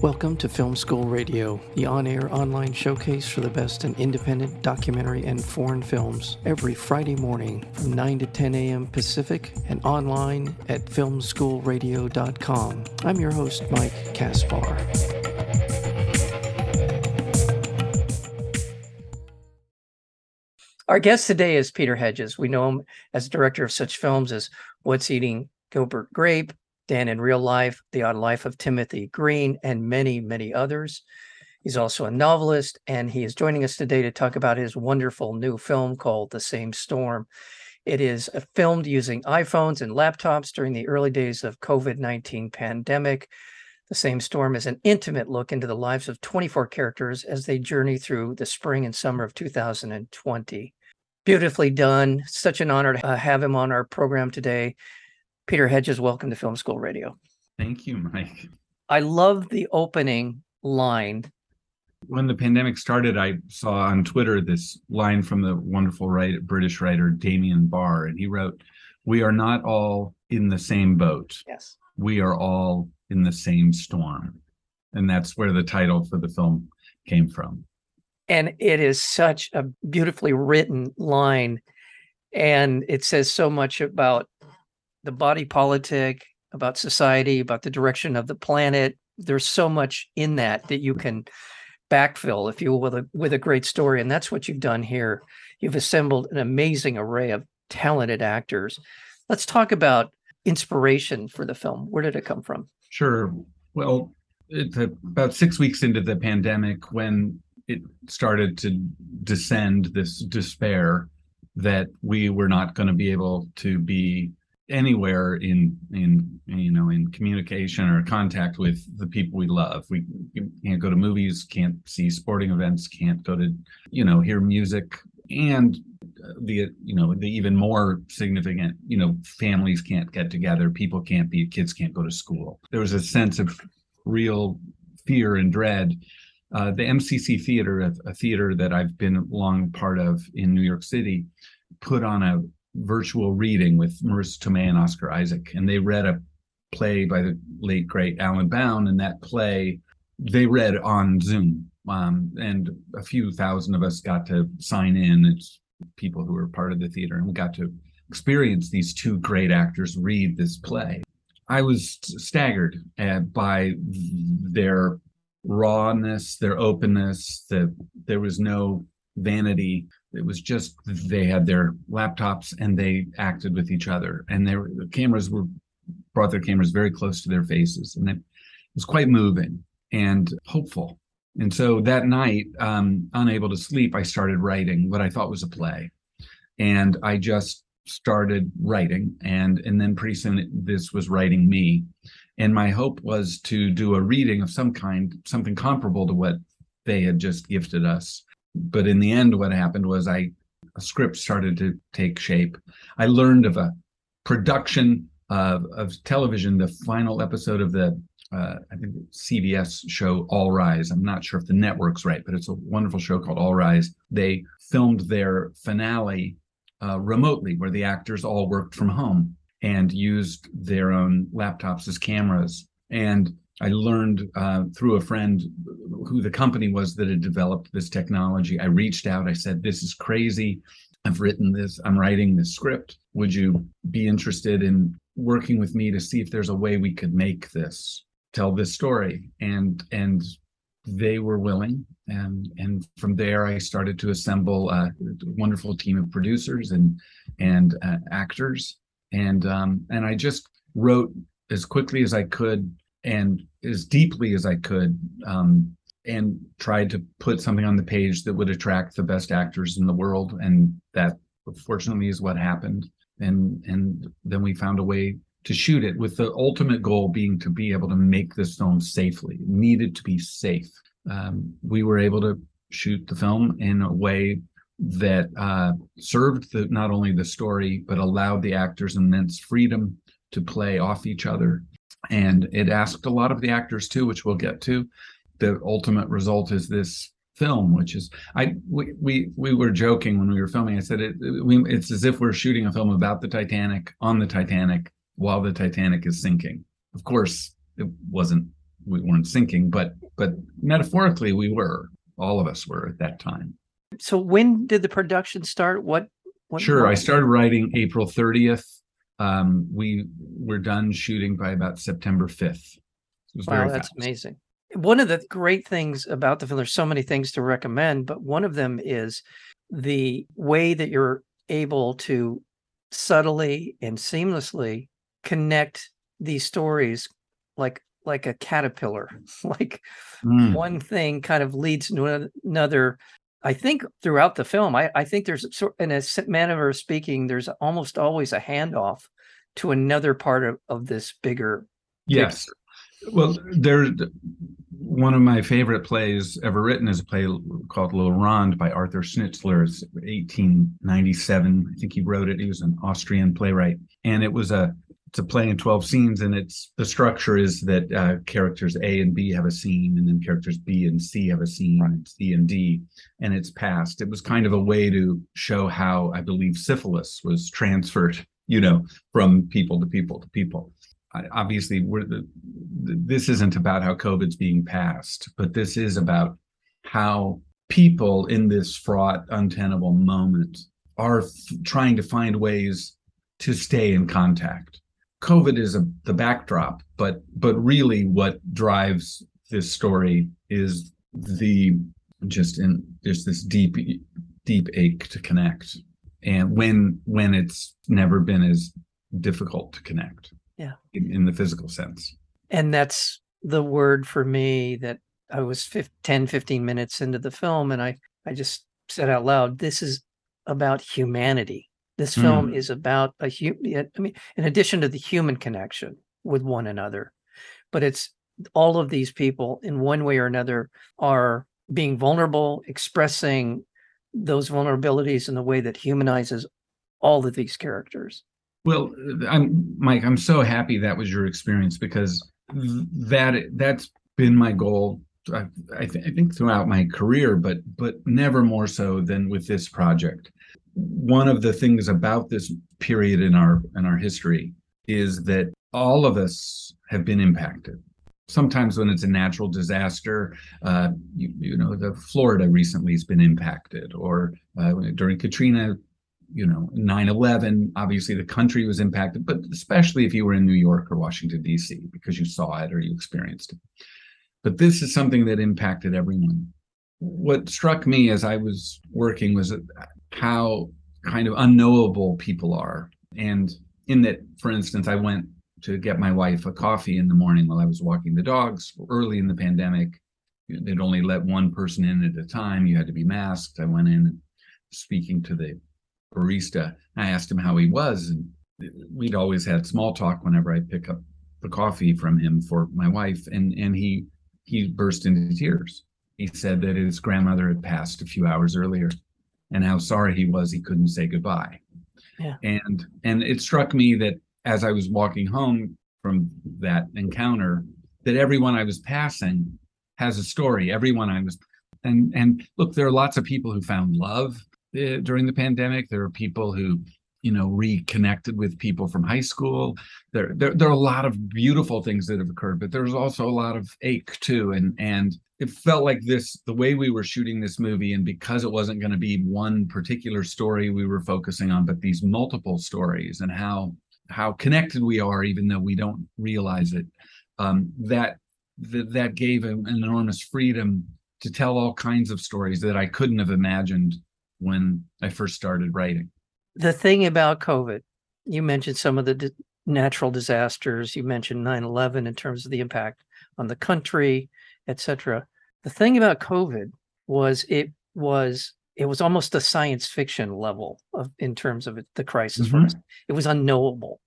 Welcome to Film School Radio, the on air online showcase for the best in independent documentary and foreign films, every Friday morning from 9 to 10 a.m. Pacific and online at filmschoolradio.com. I'm your host, Mike Kaspar. Our guest today is Peter Hedges. We know him as director of such films as What's Eating Gilbert Grape, Dan in Real Life, The Odd Life of Timothy Green, and many, many others. He's also a novelist, and he is joining us today to talk about his wonderful new film called The Same Storm. It is uh, filmed using iPhones and laptops during the early days of COVID-19 pandemic. The Same Storm is an intimate look into the lives of 24 characters as they journey through the spring and summer of 2020. Beautifully done. Such an honor to uh, have him on our program today. Peter Hedges, welcome to Film School Radio. Thank you, Mike. I love the opening line. When the pandemic started, I saw on Twitter this line from the wonderful writer, British writer Damian Barr, and he wrote, We are not all in the same boat. Yes. We are all in the same storm. And that's where the title for the film came from. And it is such a beautifully written line. And it says so much about the body politic, about society, about the direction of the planet. There's so much in that that you can backfill, if you will, with a with a great story. And that's what you've done here. You've assembled an amazing array of talented actors. Let's talk about inspiration for the film. Where did it come from? Sure. Well, it's about six weeks into the pandemic when it started to descend this despair that we were not going to be able to be anywhere in in you know in communication or contact with the people we love. We can't go to movies can't see sporting events can't go to you know hear music. And the you know the even more significant you know families can't get together people can't be kids can't go to school. There was a sense of real fear and dread. Uh, the mcc theater a, theater that i've been long part of in new york city put on a virtual reading with Marisa Tomei and Oscar Isaac, and they read a play by the late great Alan Bowne, and that play they read on Zoom, um, and a few thousand of us got to sign in. It's people who were part of the theater, and we got to experience these two great actors read this play. I was staggered uh, by their rawness, their openness. That there was no vanity it was just they had their laptops and they acted with each other. And their the cameras were brought their cameras very close to their faces. And it was quite moving and hopeful. And so that night um, unable to sleep i started writing what i thought was a play. And i just started writing. And and then pretty soon this was writing me. And my hope was to do a reading of some kind something comparable to what they had just gifted us but in the end, what happened was I a script started to take shape. I learned of a production of, of television, the final episode of the uh, I think CBS show All Rise. I'm not sure if the network's right, but it's a wonderful show called All Rise. They filmed their finale uh, remotely, where the actors all worked from home and used their own laptops as cameras. And I learned uh, through a friend who the company was that had developed this technology. I reached out. I said, "This is crazy. I've written this. I'm writing this script. Would you be interested in working with me to see if there's a way we could make this, tell this story?" And and they were willing, and and from there I started to assemble a wonderful team of producers and and uh, actors, and um, and I just wrote as quickly as I could and as deeply as I could um, and tried to put something on the page that would attract the best actors in the world. And that fortunately is what happened. And and then we found a way to shoot it with the ultimate goal being to be able to make this film safely. It needed to be safe. Um, we were able to shoot the film in a way that uh, served the, not only the story but allowed the actors immense freedom to play off each other and it asked a lot of the actors too, which we'll get to. The ultimate result is this film, which is I we we, we were joking when we were filming. I said it, we, it's as if we're shooting a film about the Titanic on the Titanic while the Titanic is sinking. Of course, it wasn't we weren't sinking, but but metaphorically we were. All of us were at that time. So when did the production start? What? what Sure, I started writing April thirtieth. Um, we were done shooting by about September fifth. It was Wow, very that's fast. amazing. One of the great things about the film, there's so many things to recommend, but one of them is the way that you're able to subtly and seamlessly connect these stories like like a caterpillar like Mm, one thing kind of leads to another i think throughout the film i, I think there's sort in a manner of speaking there's almost always a handoff to another part of, of this bigger Yes. Well, there's one of my favorite plays ever written is a play called La Ronde by Arthur Schnitzler. It's 1897. I think he wrote it. He was an Austrian playwright, and it was a it's a play in 12 scenes, and it's the structure is that uh, characters A and B have a scene, and then characters B and C have a scene, and C and D, and it's passed. It was kind of a way to show how I believe syphilis was transferred, you know, from people to people to people. I, obviously we're the, th- this isn't about how COVID's being passed, but this is about how people in this fraught, untenable moment are f- trying to find ways to stay in contact. COVID is a, the backdrop, but but really what drives this story is the just in there's this deep deep ache to connect, and when when it's never been as difficult to connect Yeah. in, in the physical sense. and that's the word for me that i was fif- 10 15 minutes into the film and i i just said out loud this is about humanity this film mm. is about a human. i mean in addition to the human connection with one another but it's all of these people in one way or another are being vulnerable expressing those vulnerabilities in the way that humanizes all of these characters Well, uh, I'm Mike. I'm so happy that was your experience because that that's been my goal. I, th- I think throughout my career, but but never more so than with this project. One of the things about this period in our in our history is that all of us have been impacted. Sometimes when it's a natural disaster, uh, you, you know, the Florida recently has been impacted, or uh, during Katrina, you know 9-11 obviously the country was impacted but especially if you were in new york or washington d.c because you saw it or you experienced it but this is something that impacted everyone. What struck me as i was working was how kind of unknowable people are. And in that for instance i went to get my wife a coffee in the morning while i was walking the dogs early in the pandemic. They'd only let one person in at a time. You had to be masked. I went in speaking to the barista. I asked him how he was, and we'd always had small talk whenever I pick up the coffee from him for my wife, and and he he burst into tears. He said that his grandmother had passed a few hours earlier, and how sorry he was he couldn't say goodbye. Yeah. And and it struck me that as I was walking home from that encounter, that everyone I was passing has a story. Everyone I was and and look, there are lots of people who found love uh, during the pandemic. There are people who, you know, reconnected with people from high school. There, there, there are a lot of beautiful things that have occurred, but there's also a lot of ache too. And and it felt like this, the way we were shooting this movie, and because it wasn't going to be one particular story we were focusing on, but these multiple stories and how how connected we are, even though we don't realize it. Um, that that that gave an enormous freedom to tell all kinds of stories that I couldn't have imagined when I first started writing. The thing about COVID, you mentioned some of the di- natural disasters. You mentioned 9/11 in terms of the impact on the country, et cetera. The thing about COVID was it was it was almost a science fiction level of in terms of it, the crisis for Mhm. us. It was unknowable.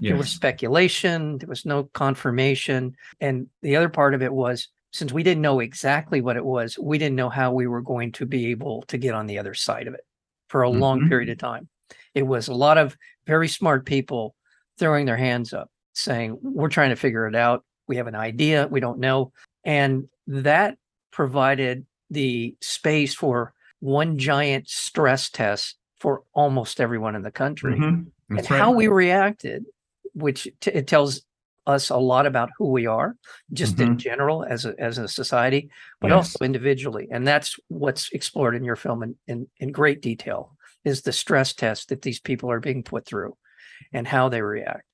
There was speculation. There was no confirmation, and the other part of it was since we didn't know exactly what it was, we didn't know how we were going to be able to get on the other side of it for a long Mhm. period of time. It was a lot of very smart people throwing their hands up saying, We're trying to figure it out. We have an idea. We don't know. And that provided the space for one giant stress test for almost everyone in the country Mhm. and That's how we reacted, which t- it tells us a lot about who we are, just in Mhm. general as a as a society, but Yes. also individually. And that's what's explored in your film in, in in great detail is the stress test that these people are being put through and how they react.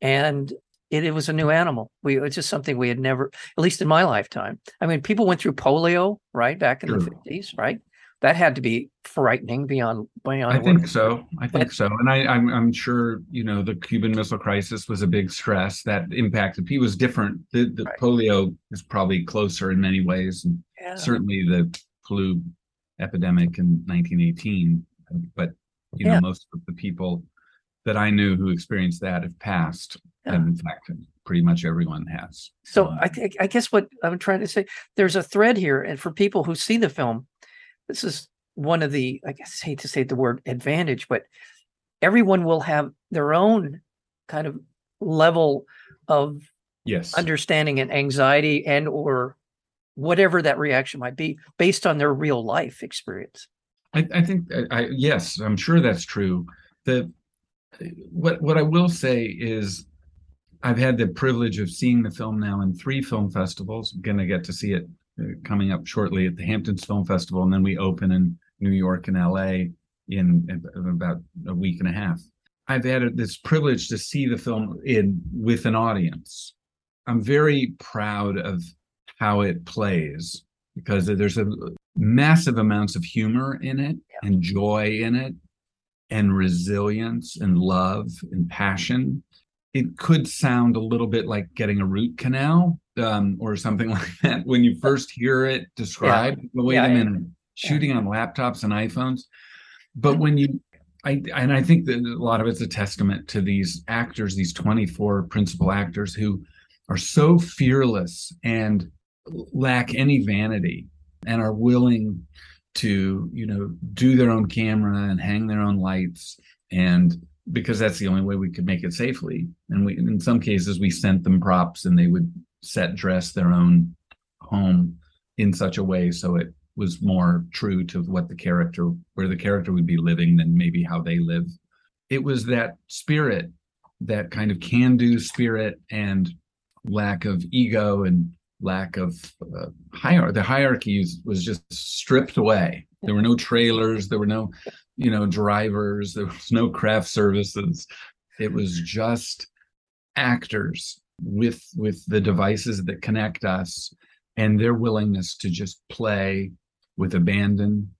And it, it was a new animal. We it's just something we had never, at least in my lifetime. I mean, people went through polio, right, back in the fifties, right? That had to be frightening beyond beyond. I words. think so. I think But- so. And I, I'm, I'm sure, you know, the Cuban Missile Crisis was a big stress that impacted. He was different. The, the Right. polio is probably closer in many ways. And Yeah. certainly the flu epidemic in 1918. But, you know, Yeah. most of the people that I knew who experienced that have passed. Yeah. And in fact, pretty much everyone has. So Um, I think I guess what I'm trying to say, there's a thread here, and for people who see the film, this is one of the I guess I hate to say the word advantage, but everyone will have their own kind of level of Yes. understanding and anxiety and or whatever that reaction might be based on their real life experience. I, I think I, I yes, I'm sure that's true. The what what I will say is I've had the privilege of seeing the film now in three film festivals. I'm gonna get to see it uh, coming up shortly at the Hamptons Film Festival, and then we open in New York and LA in, in about a week and a half. I've had this privilege to see the film in with an audience. I'm very proud of how it plays because there's a massive amounts of humor in it and joy in it and resilience and love and passion. It could sound a little bit like getting a root canal um, or something like that. When you first hear it described but wait Yeah, a yeah. minute shooting on laptops and iphones? But when you I and I think that a lot of it's a testament to these actors, these 24 principal actors who are so fearless and lack any vanity and are willing to, you know, do their own camera and hang their own lights and because that's the only way we could make it safely. And we in some cases we sent them props and they would set dress their own home in such a way so it was more true to what the character where the character would be living than maybe how they live it was that spirit that kind of can do spirit and lack of ego and lack of uh, hierarchy the hierarchy was- just stripped away. There were no trailers there were no you know drivers there was no craft services. It was just actors with with the devices that connect us and their willingness to just play with abandon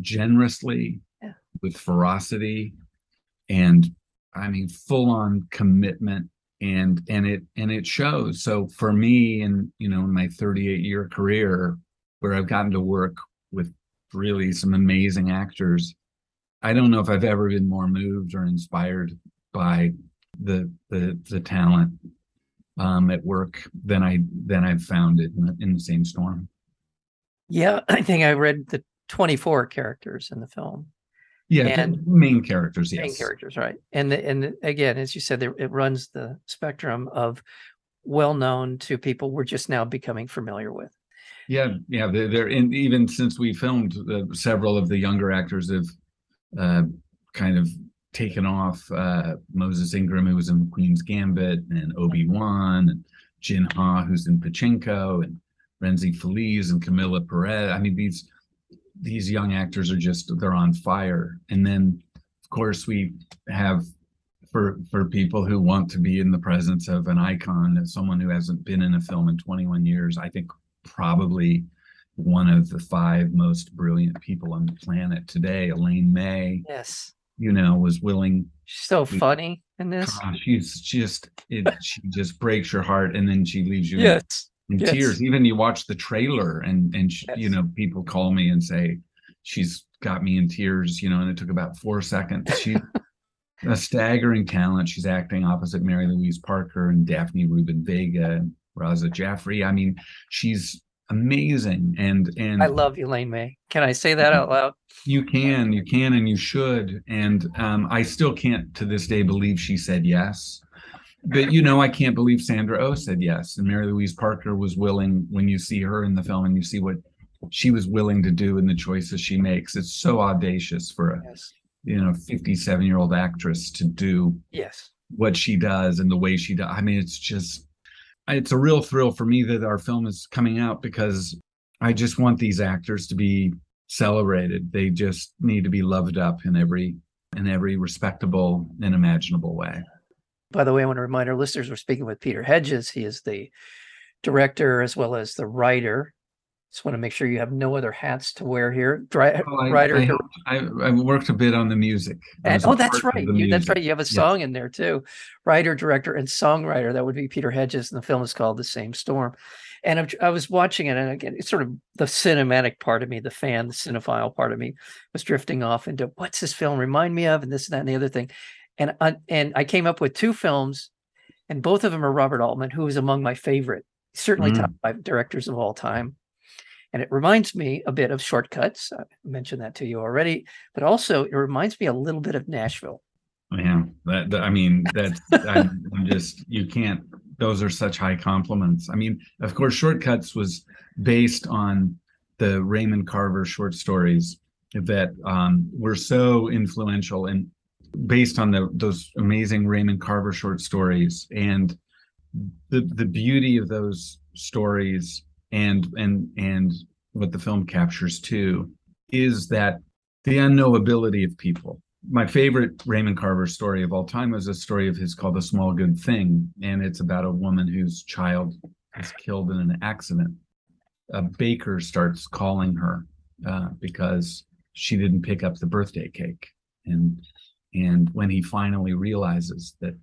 generously Yeah. with ferocity and i mean full on commitment and and it and it shows so for me and you know in my 38 year career where i've gotten to work with really some amazing actors i don't know if i've ever been more moved or inspired by the the the talent um at work than i than i've found it in the, in the same storm Yeah, I think I read the 24 characters in the film. Yeah And- the main characters yes main characters, right? And the, and the- again, as you said, there- it runs the spectrum of well known to people we're just now becoming familiar with. Yeah, yeah, they're, they're in even since we filmed, uh, several of the younger actors have uh, kind of taken off. Uh, Moses Ingram, who was in Queen's Gambit, and Obi Wan, and Jin Ha, who's in Pachinko, and Rhenzy Feliz and Camilla Perez. I mean, these these young actors are just they're on fire. And then, of course, we have for for people who want to be in the presence of an icon, as someone who hasn't been in a film in 21 years. I think probably one of the five most brilliant people on the planet today, Elaine May, Yes. you know, was willing. She's so funny in this. She's just it. She just breaks your heart, and then she leaves you Yes. In yes. tears. Even you watch the trailer, and and she, you know, people call me and say she's got me in tears. You know, and it took about four seconds. She. A staggering talent. She's acting opposite Mary Louise Parker and Daphne Rubin Vega and Raza Jaffrey. I mean, she's amazing and and I love Elaine May. Can I say that out loud? you can you can and you should and um i still can't to this day believe she said yes but you know i can't believe sandra oh said yes and mary louise parker was willing when you see her in the film and you see what she was willing to do and the choices she makes it's so audacious for a Yes. you know 57 year old actress to do Yes. what she does and the way she does. I mean, it's just it's a real thrill for me that our film is coming out because I just want these actors to be celebrated. They just need to be loved up in every in every respectable and imaginable way. By the way, I want to remind our listeners we're speaking with Peter Hedges. He is the director as well as the writer. Just want to make sure you have no other hats to wear here. Dri- Well, I, writer, I, I, I worked a bit on the music. And, oh, that's right. You, that's right. You have a song in there too. Writer, director, and songwriter. That would be Peter Hedges, and the film is called The Same Storm. And I'm, I was watching it, and again, it's sort of the cinematic part of me, the fan, the cinephile part of me, was drifting off into what's this film remind me of, and this, and that, and the other thing. And I, and I came up with two films, and both of them are Robert Altman, who is among my favorite, certainly top five directors of all time. And it reminds me a bit of Shortcuts. I mentioned that to you already, but also it reminds me a little bit of Nashville. Yeah, that, that- I mean, that's I'm, I'm just you can't. Those are such high compliments. I mean, of course, Shortcuts was based on the Raymond Carver short stories that um, were so influential and based on the those amazing Raymond Carver short stories and the the beauty of those stories and and and what the film captures too is that the unknowability of people my favorite Raymond Carver story of all time was a story of his called The Small Good Thing. And it's about a woman whose child is killed in an accident. A baker starts calling her uh, because she didn't pick up the birthday cake. And and when he finally realizes that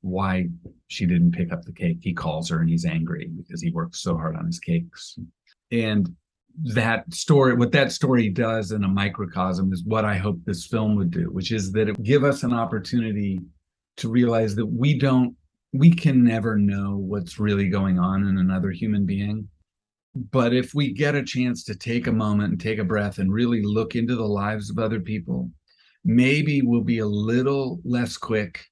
why she didn't pick up the cake, he calls her and he's angry because he worked so hard on his cakes. And that story what that story does in a microcosm is what i hope this film would do which is that it give us an opportunity to realize that we don't we can never know what's really going on in another human being but if we get a chance to take a moment and take a breath and really look into the lives of other people maybe we'll be a little less quick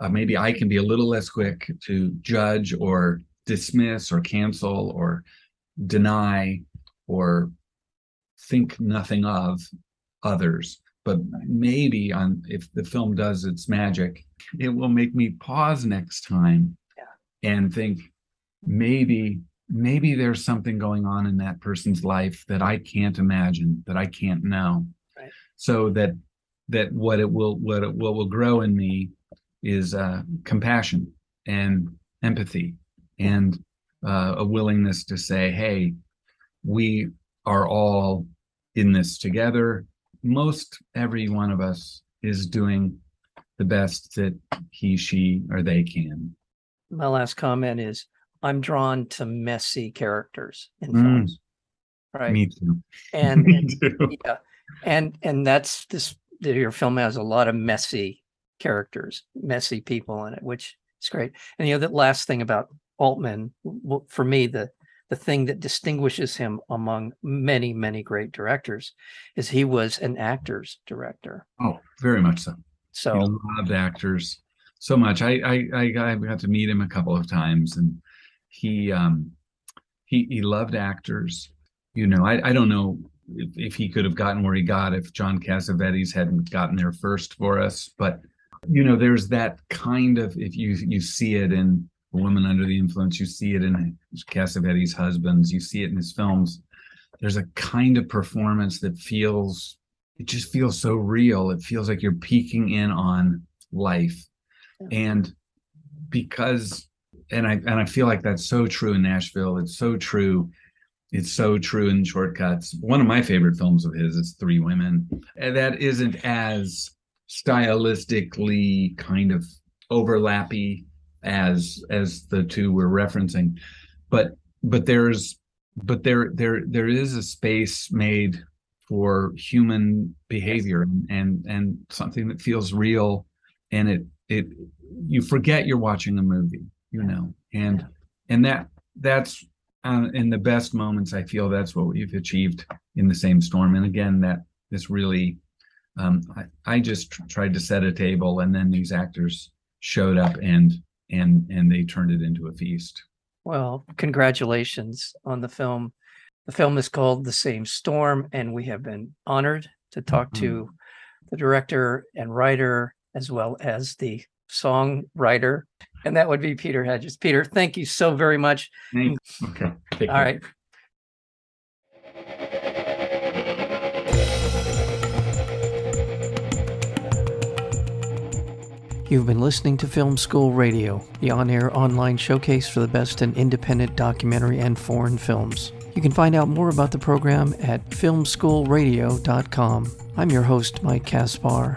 uh, maybe i can be a little less quick to judge or dismiss or cancel or deny or think nothing of others. But maybe on if the film does its magic it will make me pause next time and think maybe maybe there's something going on in that person's life that i can't imagine that i can't know. Right. so that that what it will what it what will grow in me is uh compassion and empathy and uh, a willingness to say hey we are all in this together. Most every one of us is doing the best that he, she, or they can. My last comment is I'm drawn to messy characters in Mm. films. Right. Me too. and Me too. yeah and and that's this your film has a lot of messy characters messy people in it which is great and you know the last thing about altman for me the the thing that distinguishes him among many many great directors is he was an actor's director Oh, very much so. so He loved actors so much. I, I I I got to meet him a couple of times, and he um he he loved actors. You know, I I don't know if, if he could have gotten where he got if John Cassavetes hadn't gotten there first for us, but you know, there's that kind of if you you see it in a woman under the influence, you see it in Cassavetes' husbands, you see it in his films. There's a kind of performance that feels it just feels so real. It feels like you're peeking in on life. And because and I and I feel like that's so true in Nashville. It's so true. It's so true in Shortcuts. One of my favorite films of his is Three Women. And that isn't as stylistically kind of overlappy as as the two we're referencing. But but there's but there there there is a space made for human behavior and and something that feels real and it it you forget you're watching a movie you know and and that that's uh, in the best moments i feel that's what we've achieved in the same storm. And again that this really um i, I just tr- tried to set a table and then these actors showed up and and and they turned it into a feast. Well, congratulations on the film. The film is called The Same Storm, and we have been honored to talk to the director and writer, as well as the songwriter, and that would be Peter Hedges. Peter, thank you so very much. Thanks. Okay. Take All care. right. You've been listening to Film School Radio, the on air online showcase for the best in independent documentary and foreign films. You can find out more about the program at filmschoolradio.com. I'm your host, Mike Kaspar.